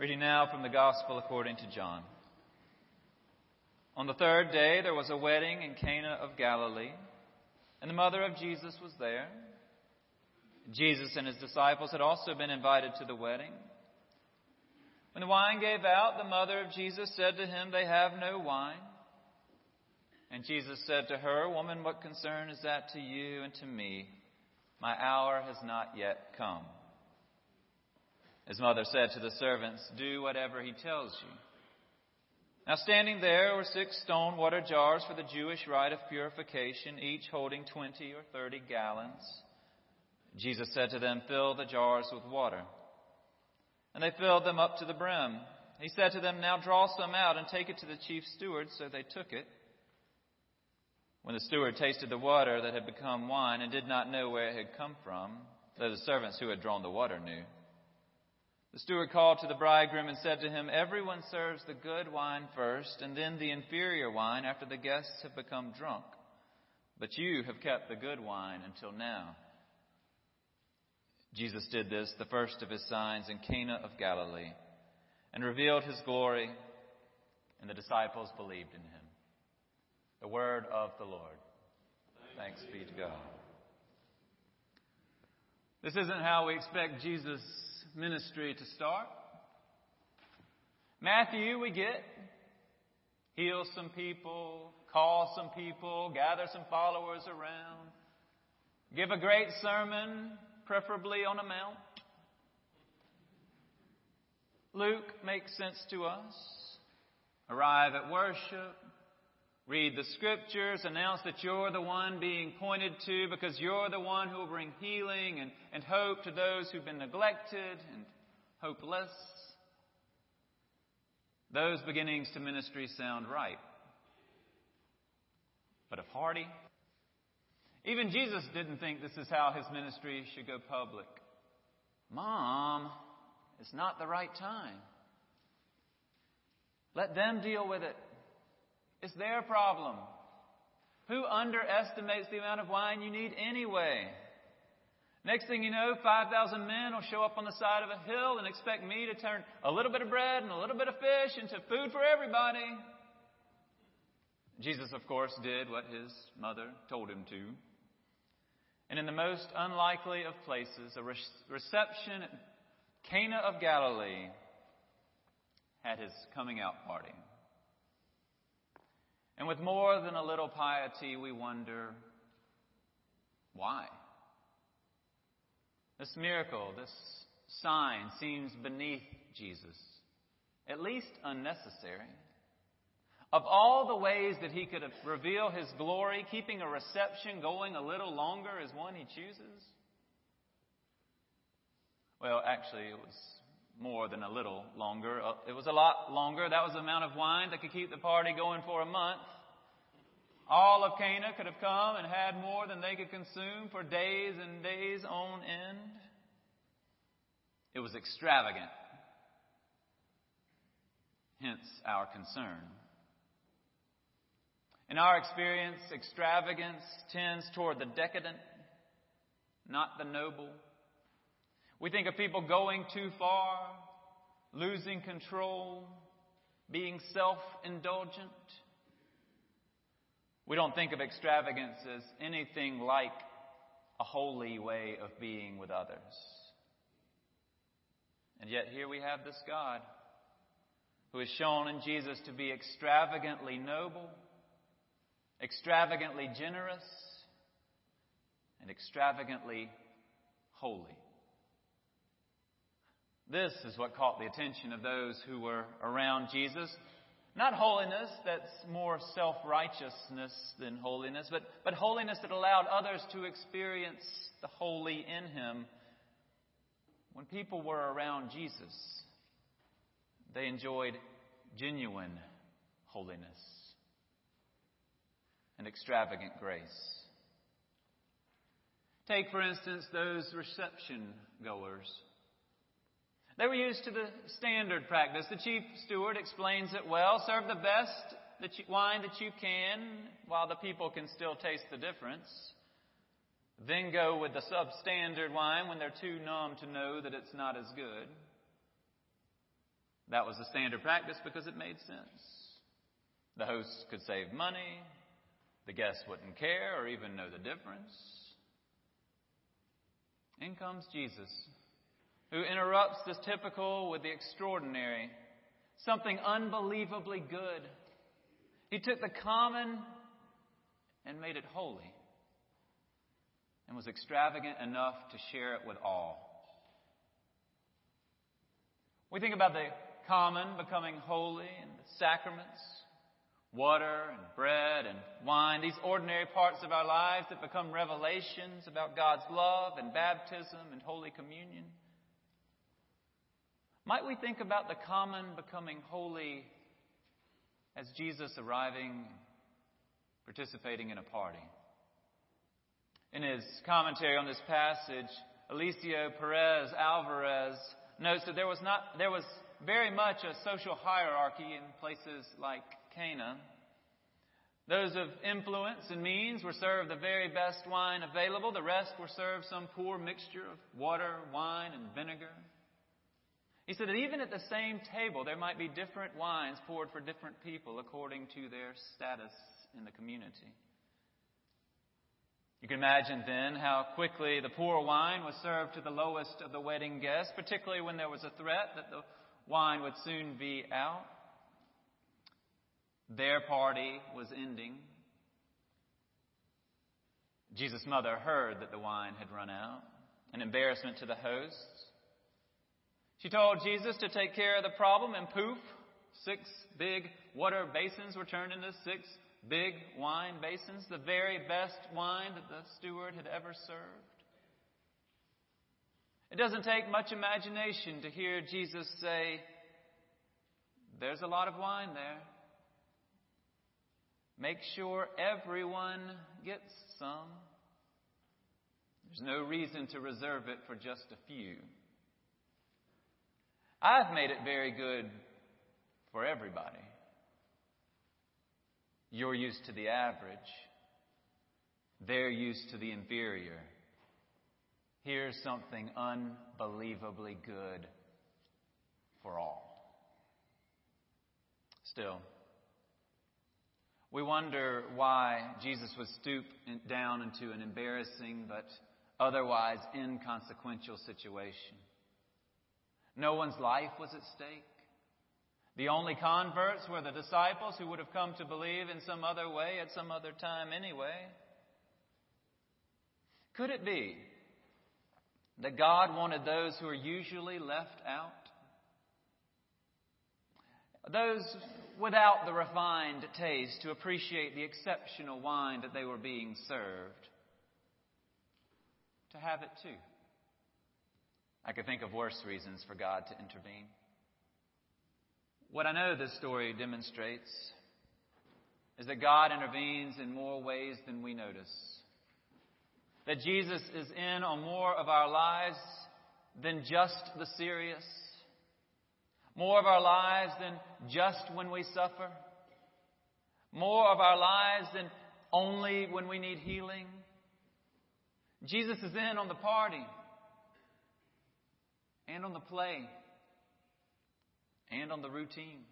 Reading now from the Gospel according to John. On the third day, there was a wedding in Cana of Galilee, and the mother of Jesus was there. Jesus and his disciples had also been invited to the wedding. When the wine gave out, the mother of Jesus said to him, They have no wine. And Jesus said to her, Woman, what concern is that to you and to me? My hour has not yet come. His mother said to the servants, Do whatever he tells you. Now, standing there were six stone water jars for the Jewish rite of purification, each holding 20 or 30 gallons. Jesus said to them, Fill the jars with water. And they filled them up to the brim. He said to them, Now draw some out and take it to the chief steward. So they took it. When the steward tasted the water that had become wine and did not know where it had come from, though the servants who had drawn the water knew, the steward called to the bridegroom and said to him, Everyone serves the good wine first, and then the inferior wine after the guests have become drunk. But you have kept the good wine until now. Jesus did this, the first of his signs, in Cana of Galilee, and revealed his glory, and the disciples believed in him. The word of the Lord. Thanks be to God. This isn't how we expect Jesus' ministry to start. Matthew, we get. Heal some people, call some people, gather some followers around, give a great sermon, preferably on a mount. Luke makes sense to us. Arrive at worship, read the scriptures, announce that you're the one being pointed to because you're the one who will bring healing and, and hope to those who've been neglected and hopeless. Those beginnings to ministry sound right. But if hearty, even Jesus didn't think this is how his ministry should go public. Mom, it's not the right time. Let them deal with it. It's their problem. Who underestimates the amount of wine you need anyway? Next thing you know, 5,000 men will show up on the side of a hill and expect me to turn a little bit of bread and a little bit of fish into food for everybody. Jesus, of course, did what his mother told him to. And in the most unlikely of places, a reception at Cana of Galilee had his coming out party. And with more than a little piety, we wonder why? This miracle, this sign seems beneath Jesus, at least unnecessary. Of all the ways that he could reveal his glory, keeping a reception going a little longer is one he chooses. Well, actually, it was more than a little longer. Uh, it was a lot longer. That was the amount of wine that could keep the party going for a month. All of Cana could have come and had more than they could consume for days and days on end. It was extravagant. Hence our concern. In our experience, extravagance tends toward the decadent, not the noble. We think of people going too far, losing control, being self indulgent. We don't think of extravagance as anything like a holy way of being with others. And yet, here we have this God who is shown in Jesus to be extravagantly noble extravagantly generous, and extravagantly holy. This is what caught the attention of those who were around Jesus. Not holiness that's more self righteousness than holiness, but, but holiness that allowed others to experience the holy in Him. When people were around Jesus, they enjoyed genuine holiness and extravagant grace. Take, for instance, those reception goers. They were used to the standard practice. The chief steward explains it well. Serve the best wine that you can while the people can still taste the difference. Then go with the substandard wine when they're too numb to know that it's not as good. That was the standard practice because it made sense. The hosts could save money, the guests wouldn't care or even know the difference. In comes Jesus, who interrupts the typical with the extraordinary, something unbelievably good. He took the common and made it holy, and was extravagant enough to share it with all. We think about the common becoming holy and the sacraments, water and bread and wine, these ordinary parts of our lives that become revelations about God's love and baptism and Holy Communion. Might we think about the common becoming holy as Jesus arriving, participating in a party? In his commentary on this passage, Eliseo Perez Alvarez notes that there was not, there was very much a social hierarchy in places like Cana. Those of influence and means were served the very best wine available. The rest were served some poor mixture of water, wine, and vinegar. He said that even at the same table, there might be different wines poured for different people according to their status in the community. You can imagine then how quickly the poor wine was served to the lowest of the wedding guests, particularly when there was a threat that the wine would soon be out. Their party was ending. Jesus' mother heard that the wine had run out, an embarrassment to the hosts. She told Jesus to take care of the problem, and poof, six big water basins were turned into six big wine basins, the very best wine that the steward had ever served. It doesn't take much imagination to hear Jesus say, There's a lot of wine there. Make sure everyone gets some. There's no reason to reserve it for just a few. I've made it very good for everybody. You're used to the average. They're used to the inferior. Here's something unbelievably good for all. Still, we wonder why Jesus would stoop down into an embarrassing but otherwise inconsequential situation. No one's life was at stake. The only converts were the disciples who would have come to believe in some other way at some other time anyway. Could it be that God wanted those who are usually left out? Those without the refined taste to appreciate the exceptional wine that they were being served, to have it too. I could think of worse reasons for God to intervene. What I know this story demonstrates is that God intervenes in more ways than we notice. That Jesus is in on more of our lives than just the serious, more of our lives than just when we suffer, more of our lives than only when we need healing. Jesus is in on the party and on the play and on the routine.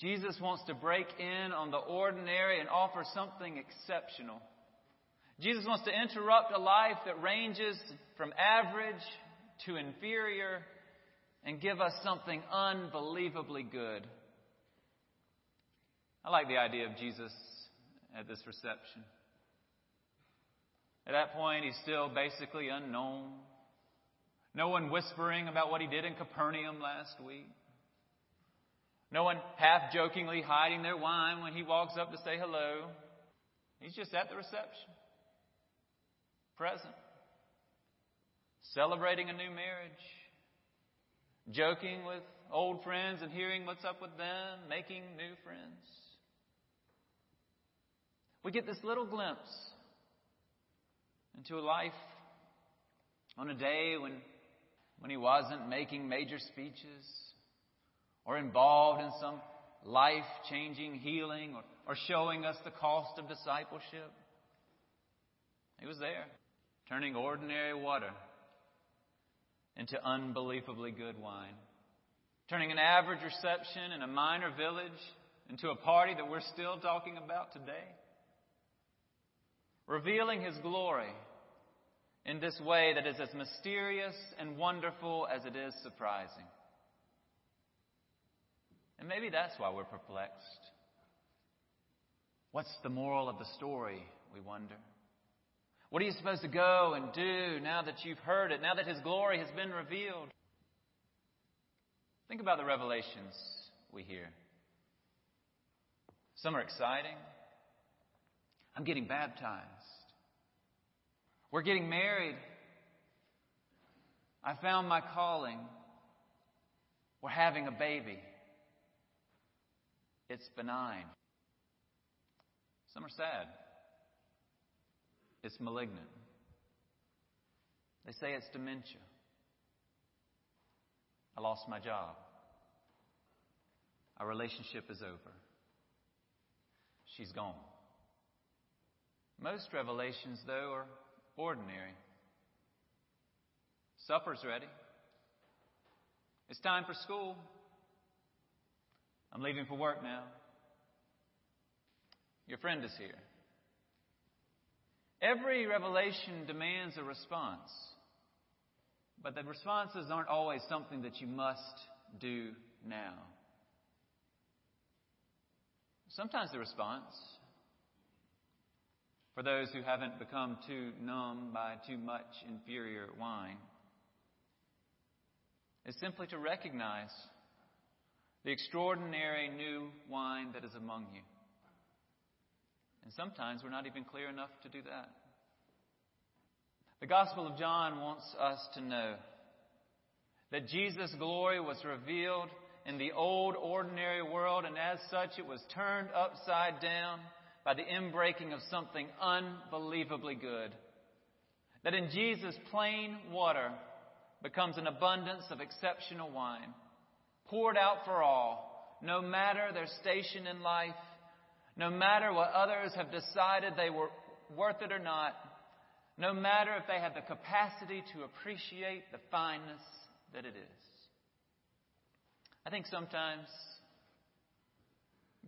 Jesus wants to break in on the ordinary and offer something exceptional. Jesus wants to interrupt a life that ranges from average to inferior and give us something unbelievably good. I like the idea of Jesus at this reception. At that point, he's still basically unknown. No one whispering about what he did in Capernaum last week. No one half jokingly hiding their wine when he walks up to say hello. He's just at the reception, present, celebrating a new marriage, joking with old friends and hearing what's up with them, making new friends. We get this little glimpse into a life on a day when when he wasn't making major speeches or involved in some life changing healing or, or showing us the cost of discipleship. He was there, turning ordinary water into unbelievably good wine. turning an average reception in a minor village into a party that we're still talking about today. Revealing His glory in this way that is as mysterious and wonderful as it is surprising. And maybe that's why we're perplexed. What's the moral of the story, we wonder? What are you supposed to go and do now that you've heard it, now that His glory has been revealed? Think about the revelations we hear. Some are exciting. I'm getting baptized. We're getting married. I found my calling. We're having a baby. It's benign. Some are sad. It's malignant. They say it's dementia. I lost my job. Our relationship is over. She's gone. Most revelations, though, are ordinary. Supper's ready. It's time for school. I'm leaving for work now. Your friend is here. Every revelation demands a response, but the responses aren't always something that you must do now. Sometimes the response, for those who haven't become too numb by too much inferior wine, is simply to recognize the extraordinary new wine that is among you. And sometimes we're not even clear enough to do that. The Gospel of John wants us to know that Jesus' glory was revealed in the old ordinary world, and as such, it was turned upside down by the inbreaking of something unbelievably good. That in Jesus, plain water becomes an abundance of exceptional wine poured out for all, no matter their station in life, no matter what others have decided they were worth it or not, no matter if they have the capacity to appreciate the fineness that it is. I think sometimes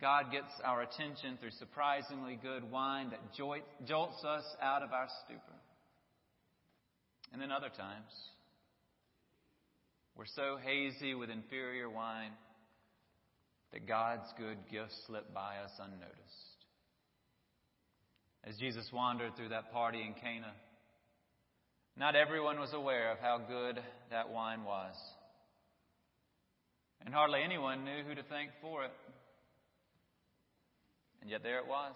God gets our attention through surprisingly good wine that jolts us out of our stupor. And then other times, we're so hazy with inferior wine that God's good gifts slip by us unnoticed. As Jesus wandered through that party in Cana, not everyone was aware of how good that wine was. And hardly anyone knew who to thank for it. And yet there it was,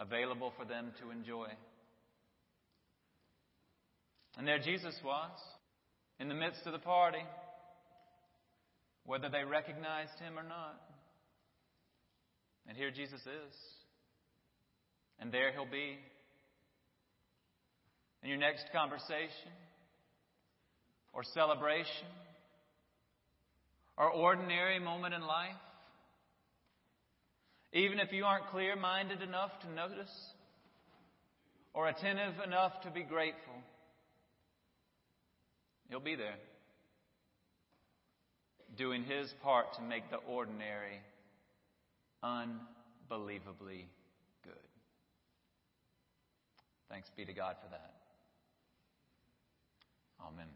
available for them to enjoy. And there Jesus was, in the midst of the party, whether they recognized him or not. And here Jesus is. And there he'll be. In your next conversation or celebration or ordinary moment in life, even if you aren't clear minded enough to notice or attentive enough to be grateful, He'll be there, doing His part to make the ordinary unbelievably good. Thanks be to God for that. Amen.